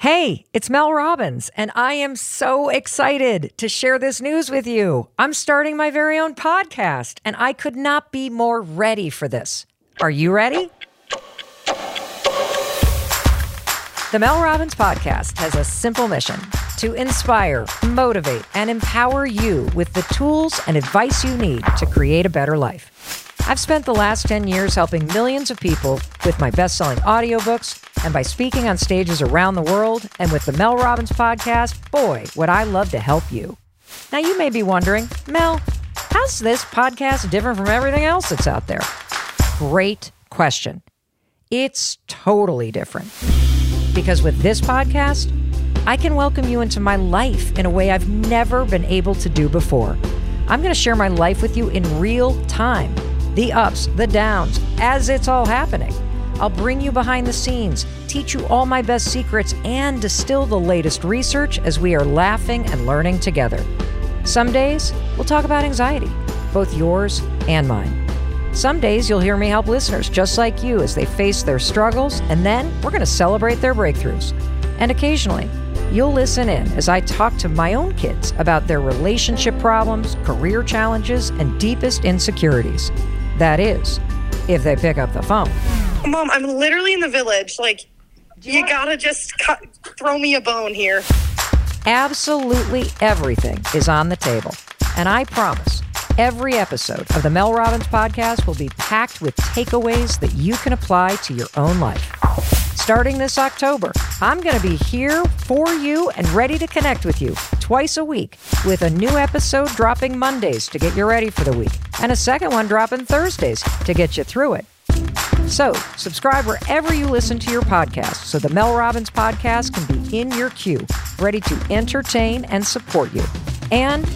Hey, it's Mel Robbins, and I am so excited to share this news with you. I'm starting my very own podcast, and I could not be more ready for this. Are you ready? The Mel Robbins Podcast has a simple mission to inspire, motivate, and empower you with the tools and advice you need to create a better life. I've spent the last 10 years helping millions of people with my best selling audiobooks and by speaking on stages around the world. And with the Mel Robbins podcast, boy, would I love to help you. Now, you may be wondering, Mel, how's this podcast different from everything else that's out there? Great question. It's totally different. Because with this podcast, I can welcome you into my life in a way I've never been able to do before. I'm going to share my life with you in real time the ups, the downs, as it's all happening. I'll bring you behind the scenes, teach you all my best secrets, and distill the latest research as we are laughing and learning together. Some days, we'll talk about anxiety, both yours and mine. Some days, you'll hear me help listeners just like you as they face their struggles, and then we're going to celebrate their breakthroughs. And occasionally, you'll listen in as I talk to my own kids about their relationship problems, career challenges, and deepest insecurities. That is, if they pick up the phone. Mom, I'm literally in the village. Like, you gotta just cut, throw me a bone here. Absolutely everything is on the table. And I promise every episode of the Mel Robbins podcast will be packed with takeaways that you can apply to your own life. Starting this October, I'm going to be here for you and ready to connect with you twice a week with a new episode dropping Mondays to get you ready for the week and a second one dropping Thursdays to get you through it. So, subscribe wherever you listen to your podcast so the Mel Robbins podcast can be in your queue, ready to entertain and support you. And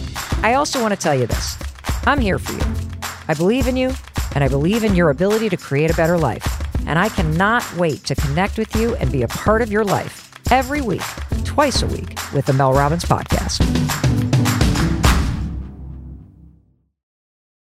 I also want to tell you this I'm here for you. I believe in you, and I believe in your ability to create a better life. And I cannot wait to connect with you and be a part of your life every week, twice a week, with the Mel Robbins Podcast.